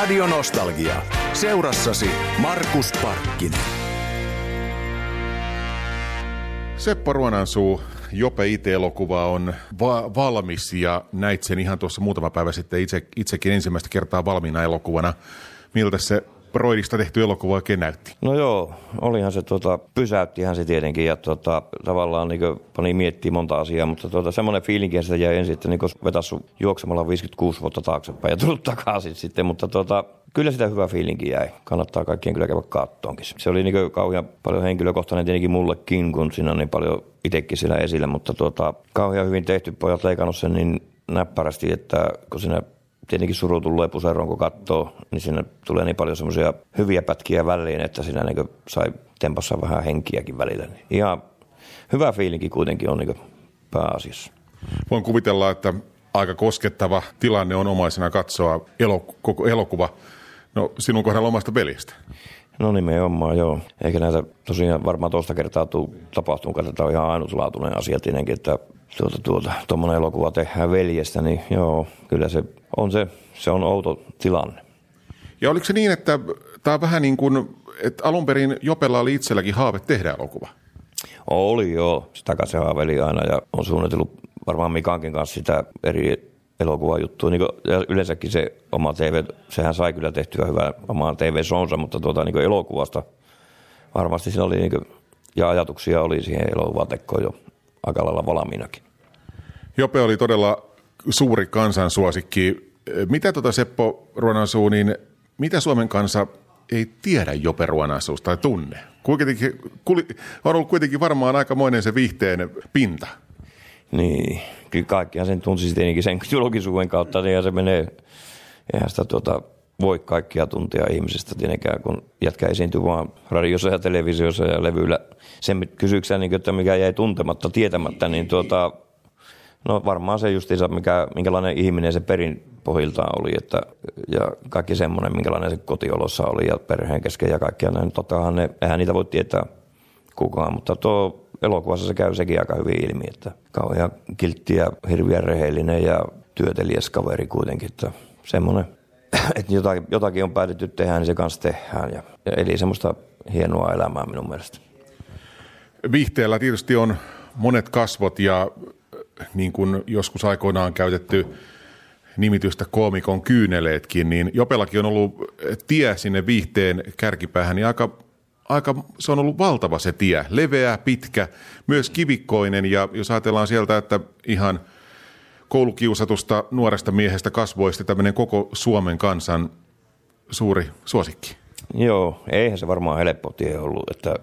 Radio Nostalgia. Seurassasi Markus Parkkinen. Seppo Ruonansuu, Jope IT-elokuva on va- valmis ja näit sen ihan tuossa muutama päivä sitten itse, itsekin ensimmäistä kertaa valmiina elokuvana. Miltä se Broidista tehty elokuva oikein näytti? No joo, olihan se, tota, pysäyttihän se tietenkin ja tota, tavallaan niin pani miettiä monta asiaa, mutta tota, semmoinen fiilinki sitä jäi ensin, että niin vetässyt juoksemalla 56 vuotta taaksepäin ja tullut takaisin sitten, mutta tota, kyllä sitä hyvä fiilinki jäi. Kannattaa kaikkien kyllä käydä kattoonkin. Se oli niin kauhean paljon henkilökohtainen tietenkin mullekin, kun siinä on niin paljon itsekin siellä esillä, mutta tota, kauhean hyvin tehty. Pojat leikannut sen niin näppärästi, että kun siinä tietenkin suru tulee puseroon, kun katsoo, niin siinä tulee niin paljon semmoisia hyviä pätkiä väliin, että siinä niin sai tempossa vähän henkiäkin välillä. Ihan hyvä fiilinki kuitenkin on niin pääasiassa. Voin kuvitella, että aika koskettava tilanne on omaisena katsoa elok- koko elokuva no, sinun kohdalla omasta pelistä. No nimenomaan, joo. Eikä näitä tosiaan varmaan tuosta kertaa tuu tapahtunut, että tämä on ihan ainutlaatuinen asia tietenkin, että tuota, tuota, tuommoinen elokuva tehdään veljestä, niin joo, kyllä se on se, se on outo tilanne. Ja oliko se niin, että tämä on vähän niin kuin, että alun perin Jopella oli itselläkin haave tehdä elokuva? Oli joo, sitä se haaveli aina ja on suunnitellut varmaan Mikankin kanssa sitä eri elokuvajuttua. Niin kuin, ja yleensäkin se oma TV, sehän sai kyllä tehtyä hyvää omaan TV-sonsa, mutta tuota, niin elokuvasta varmasti siinä oli, niin kuin, ja ajatuksia oli siihen elokuvatekkoon jo aika lailla valmiinakin. Jope oli todella suuri kansansuosikki. Mitä tuota Seppo Ruonansuu, niin mitä Suomen kansa ei tiedä Jope Ruonansuusta tai tunne? Kuitenkin, on ollut kuitenkin varmaan aikamoinen se viihteen pinta. Niin, kyllä kaikkihan sen tunsi tietenkin sen julkisuuden kautta, niin se menee, eihän sitä tuota, voi kaikkia tuntia ihmisestä tietenkään, kun jätkä esiintyy vaan radiossa ja televisiossa ja levyillä. Sen kysyksä, niin, että mikä jäi tuntematta, tietämättä, niin tuota, no varmaan se justiinsa, mikä, minkälainen ihminen se perin pohjiltaan oli, että, ja kaikki semmoinen, minkälainen se kotiolossa oli ja perheen kesken ja kaikkia näin. Tottahan ne, eihän niitä voi tietää kukaan, mutta tuo elokuvassa se käy sekin aika hyvin ilmi, että kauhean kiltti ja hirveän rehellinen ja työtelijäs kaveri kuitenkin, että semmoinen, että jotakin, jotakin on päätetty tehdä, niin se kanssa tehdään. Ja, eli semmoista hienoa elämää minun mielestä. Vihteellä tietysti on monet kasvot ja niin kuin joskus aikoinaan käytetty nimitystä koomikon kyyneleetkin, niin Jopellakin on ollut tie sinne viihteen kärkipäähän niin aika aika, se on ollut valtava se tie, leveä, pitkä, myös kivikkoinen ja jos ajatellaan sieltä, että ihan koulukiusatusta nuoresta miehestä kasvoista tämmöinen koko Suomen kansan suuri suosikki. Joo, eihän se varmaan helppo tie ollut, että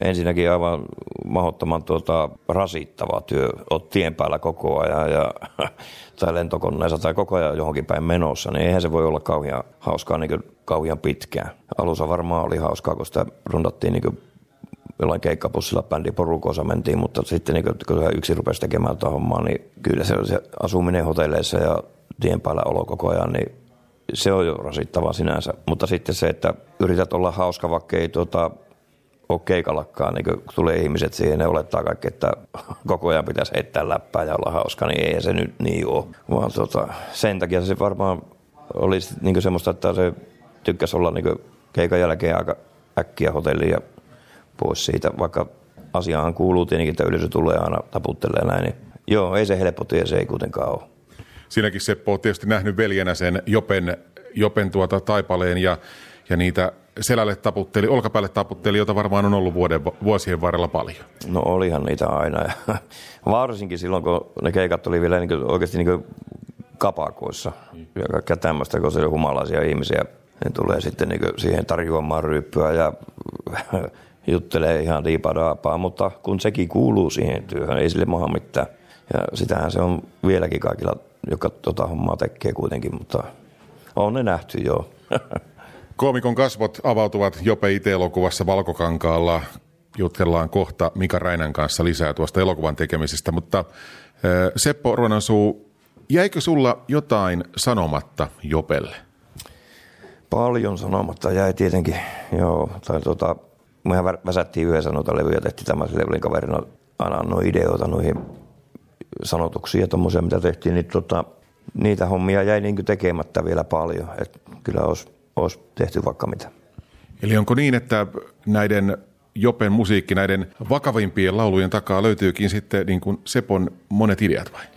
ensinnäkin aivan mahdottoman tuota, rasittava työ. Oot tien päällä koko ajan ja, tai lentokoneessa tai koko ajan johonkin päin menossa, niin eihän se voi olla kauhean hauskaa niin kauhean pitkään. Alussa varmaan oli hauskaa, kun sitä rundattiin niin jollain keikkapussilla bändiporukossa mentiin, mutta sitten niin kun yksi rupesi tekemään tuota hommaa, niin kyllä se, se asuminen hotelleissa ja tien päällä olo koko ajan, niin se on jo rasittavaa sinänsä. Mutta sitten se, että yrität olla hauska, vaikka ei tuota, ole keikallakaan, niin kun tulee ihmiset siihen, ne olettaa kaikki, että koko ajan pitäisi heittää läppää ja olla hauska, niin ei se nyt niin ole. Vaan tota, sen takia se varmaan olisi niin semmoista, että se tykkäsi olla niin keikan jälkeen aika äkkiä hotelliin ja pois siitä, vaikka asiaan kuuluu tietenkin, että yleisö tulee aina taputtelee näin, niin joo, ei se helppo tie, se ei kuitenkaan ole. Siinäkin Seppo on tietysti nähnyt veljenä sen Jopen, Jopen tuota taipaleen ja, ja niitä selälle taputteli, olkapäälle taputteli, jota varmaan on ollut vuoden, vuosien varrella paljon. No olihan niitä aina. Ja varsinkin silloin, kun ne keikat oli vielä niin oikeasti niin kapakoissa ja kaikkea tämmöistä, kun se oli humalaisia ihmisiä. Ne tulee sitten niin siihen tarjoamaan ryyppyä ja juttelee ihan diipadaapaa, mutta kun sekin kuuluu siihen työhön, ei sille maha mitään. Ja sitähän se on vieläkin kaikilla, joka tota hommaa tekee kuitenkin, mutta on ne nähty joo. Koomikon kasvot avautuvat Jope IT-elokuvassa Valkokankaalla. Jutellaan kohta Mika Räinän kanssa lisää tuosta elokuvan tekemisestä, mutta Seppo Ruonansuu, jäikö sulla jotain sanomatta Jopelle? Paljon sanomatta jäi tietenkin, joo. Tai tota, mehän väsättiin yhdessä noita levyjä, tehtiin tämmöisen levyn kaverina aina noin ideoita noihin sanotuksia ja tommosia, mitä tehtiin, niin tota, niitä hommia jäi niin tekemättä vielä paljon. Et kyllä olisi, olisi tehty vaikka mitä. Eli onko niin, että näiden Jopen musiikki, näiden vakavimpien laulujen takaa löytyykin sitten niin kuin Sepon monet ideat vai?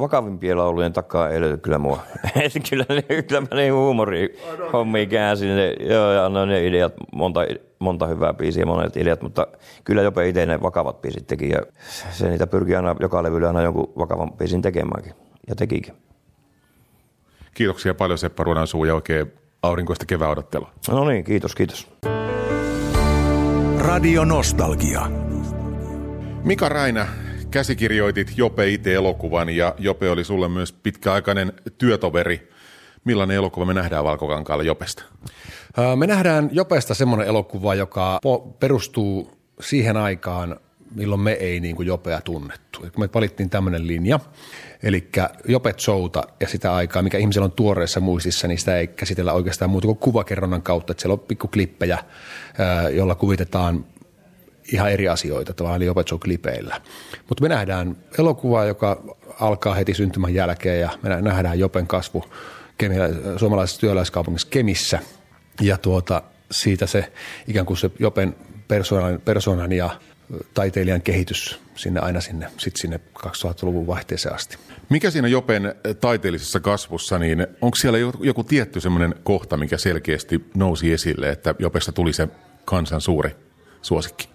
Vakavimpien laulujen takaa ei löydy kyllä mua. kyllä, kyllä mä niin huumorihommia käänsin joo, ja annoin ne ideat, monta, monta hyvää biisiä, monet ideat, mutta kyllä Jope itse ne vakavat biisit teki ja se niitä pyrkii aina joka levyllä aina jonkun vakavan biisin tekemäänkin ja tekikin. Kiitoksia paljon Seppa Ruonansuu ja oikein aurinkoista kevää odottelua. No niin, kiitos, kiitos. Radio Nostalgia. Mika Räinä, käsikirjoitit Jope itse elokuvan ja Jope oli sulle myös pitkäaikainen työtoveri. Millainen elokuva me nähdään Valkokankaalla Jopesta? Me nähdään Jopesta semmoinen elokuva, joka perustuu siihen aikaan, milloin me ei niin kuin Jopea tunnettu. Me valittiin tämmöinen linja, eli Jopet Showta ja sitä aikaa, mikä ihmisellä on tuoreessa muistissa, niin sitä ei käsitellä oikeastaan muuta kuin kuvakerronnan kautta, että siellä on pikkuklippejä, joilla kuvitetaan ihan eri asioita tavallaan eli Jopet Show-klipeillä. Mutta me nähdään elokuva, joka alkaa heti syntymän jälkeen ja me nähdään Jopen kasvu suomalaisessa työläiskaupungissa Kemissä ja tuota, siitä se ikään kuin se Jopen persoonan, persoonan ja taiteilijan kehitys sinne aina sinne, sit sinne 2000-luvun vaihteeseen asti. Mikä siinä Jopen taiteellisessa kasvussa, niin onko siellä joku tietty semmoinen kohta, mikä selkeästi nousi esille, että Jopesta tuli se kansan suuri suosikki?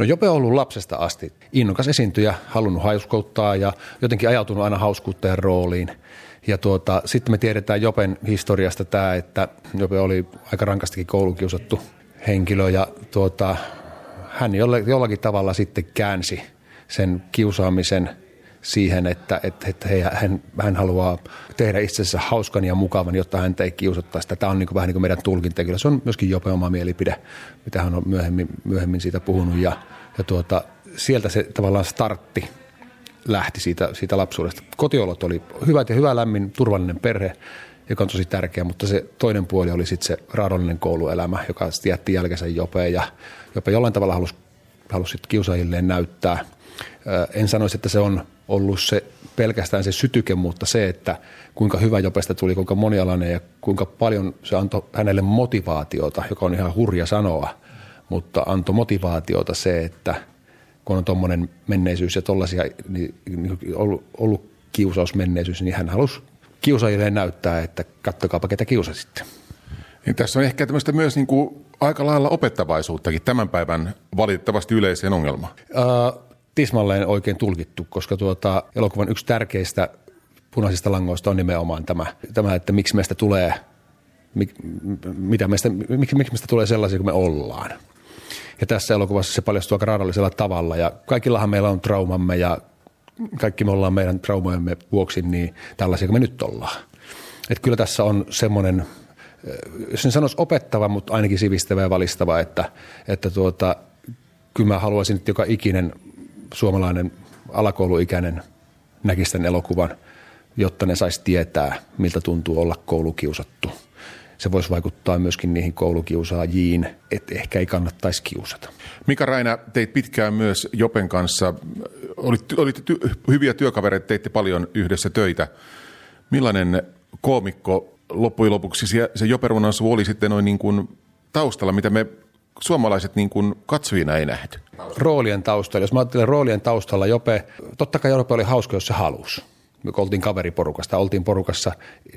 No Jope on ollut lapsesta asti innokas esiintyjä, halunnut hauskouttaa ja jotenkin ajautunut aina hauskuuttajan rooliin. Ja tuota, sitten me tiedetään Jopen historiasta tämä, että Jope oli aika rankastikin koulukiusattu henkilö ja tuota, hän jollakin tavalla sitten käänsi sen kiusaamisen siihen, että, että, että he, hän, hän haluaa tehdä itsensä hauskan ja mukavan, jotta hän ei kiusattaisi. Tämä on niin kuin, vähän niin kuin meidän tulkinta. Kyllä se on myöskin Jope oma mielipide, mitä hän on myöhemmin, myöhemmin siitä puhunut. Ja, ja tuota, sieltä se tavallaan startti lähti siitä, siitä lapsuudesta. Kotiolot oli hyvät ja hyvä lämmin, turvallinen perhe, joka on tosi tärkeä, mutta se toinen puoli oli sitten se raadollinen kouluelämä, joka jätti jälkensä Jopeen ja Jope jollain tavalla halusi, halusi kiusaajilleen näyttää. En sanoisi, että se on ollut se pelkästään se sytyke, mutta se, että kuinka hyvä Jopesta tuli, kuinka monialainen ja kuinka paljon se antoi hänelle motivaatiota, joka on ihan hurja sanoa, mutta antoi motivaatiota se, että kun on tuommoinen menneisyys ja tollaisia, niin, niin ollut, ollut kiusausmenneisyys, niin hän halusi kiusaajille näyttää, että kattokaapa ketä kiusasitte. Niin tässä on ehkä tämmöistä myös niin kuin aika lailla opettavaisuuttakin tämän päivän valitettavasti yleiseen ongelmaan. Uh, tismalleen oikein tulkittu, koska tuota, elokuvan yksi tärkeistä punaisista langoista on nimenomaan tämä, tämä että miksi meistä tulee, mik, mitä meistä, miksi, miksi meistä tulee sellaisia kuin me ollaan. Ja tässä elokuvassa se paljastuu aika raadallisella tavalla ja kaikillahan meillä on traumamme ja kaikki me ollaan meidän traumojemme vuoksi niin tällaisia kuin me nyt ollaan. Että kyllä tässä on semmoinen, jos en sanoisi opettava, mutta ainakin sivistävä ja valistava, että, että tuota, kyllä mä haluaisin, että joka ikinen suomalainen alakouluikäinen näkisi tämän elokuvan, jotta ne saisi tietää, miltä tuntuu olla koulukiusattu. Se voisi vaikuttaa myöskin niihin koulukiusaajiin, että ehkä ei kannattaisi kiusata. Mika Raina, teit pitkään myös Jopen kanssa. Olit, olit ty, hyviä työkavereita, teitte paljon yhdessä töitä. Millainen koomikko loppujen lopuksi se, se Jope oli sitten noin niin kuin taustalla, mitä me suomalaiset niin kuin katsojina ei nähty? Roolien taustalla. Jos mä ajattelen roolien taustalla, Jope, totta kai Jope oli hauska, jos se halusi. Me oltiin kaveriporukasta, oltiin porukassa,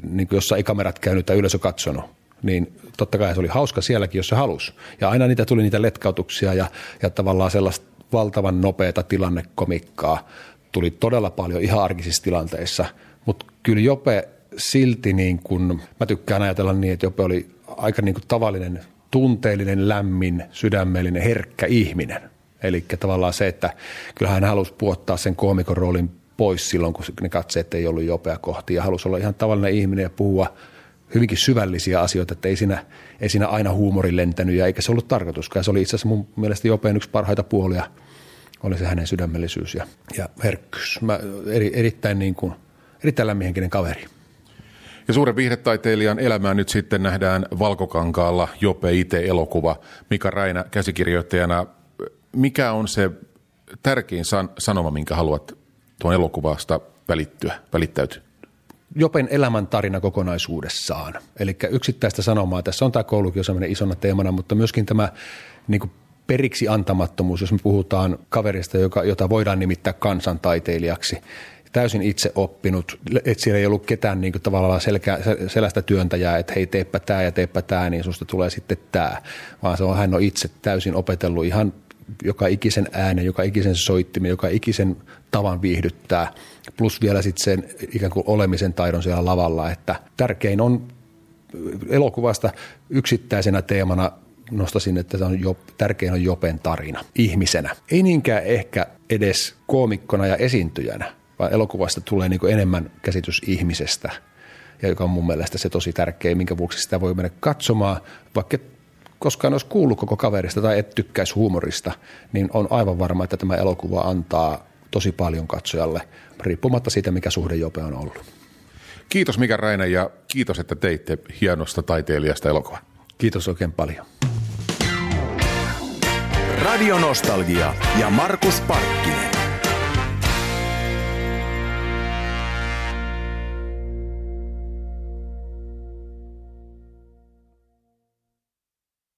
niin kuin jossa ei kamerat käynyt tai yleisö katsonut niin totta kai se oli hauska sielläkin, jos se halusi. Ja aina niitä tuli niitä letkautuksia ja, ja tavallaan sellaista valtavan nopeata tilannekomikkaa tuli todella paljon ihan arkisissa tilanteissa. Mutta kyllä Jope silti, niin kun, mä tykkään ajatella niin, että Jope oli aika niin kuin tavallinen tunteellinen, lämmin, sydämellinen, herkkä ihminen. Eli tavallaan se, että kyllähän hän halusi puottaa sen koomikon roolin pois silloin, kun ne katseet ei ollut jopea kohti ja halusi olla ihan tavallinen ihminen ja puhua hyvinkin syvällisiä asioita, että ei siinä, ei siinä aina huumori lentänyt ja eikä se ollut tarkoituskaan. Se oli itse asiassa mun mielestä Jopeen yksi parhaita puolia, oli se hänen sydämellisyys ja, ja herkkyys. Mä, eri, erittäin, niin kuin, erittäin lämmihenkinen kaveri. Ja suuren viihdetaiteilijan elämää nyt sitten nähdään Valkokankaalla Jope itse elokuva. Mika Räinä käsikirjoittajana, mikä on se tärkein san- sanoma, minkä haluat tuon elokuvasta välittyä, välittäytyä? Jopen elämäntarina kokonaisuudessaan. Eli yksittäistä sanomaa, tässä on tämä koulukiusaaminen isona teemana, mutta myöskin tämä niin kuin periksi antamattomuus, jos me puhutaan kaverista, joka, jota voidaan nimittää kansantaiteilijaksi, täysin itse oppinut, että siellä ei ollut ketään niin kuin tavallaan selkä, selästä työntäjää, että hei teepä tämä ja teepä tämä, niin susta tulee sitten tämä, vaan se on, hän on itse täysin opetellut ihan joka ikisen äänen, joka ikisen soittimen, joka ikisen tavan viihdyttää, plus vielä sitten sen ikään kuin olemisen taidon siellä lavalla, että tärkein on elokuvasta yksittäisenä teemana nostasin, että se on jo, tärkein on Jopen tarina ihmisenä. Ei niinkään ehkä edes koomikkona ja esiintyjänä, vaan elokuvasta tulee niin enemmän käsitys ihmisestä, ja joka on mun mielestä se tosi tärkeä, minkä vuoksi sitä voi mennä katsomaan, vaikka koskaan olisi kuullut koko kaverista tai et tykkäisi huumorista, niin on aivan varma, että tämä elokuva antaa tosi paljon katsojalle, riippumatta siitä, mikä suhde Jope on ollut. Kiitos Mika Rainen ja kiitos, että teitte hienosta taiteilijasta elokuva. Kiitos oikein paljon. Radio Nostalgia ja Markus Parkkinen.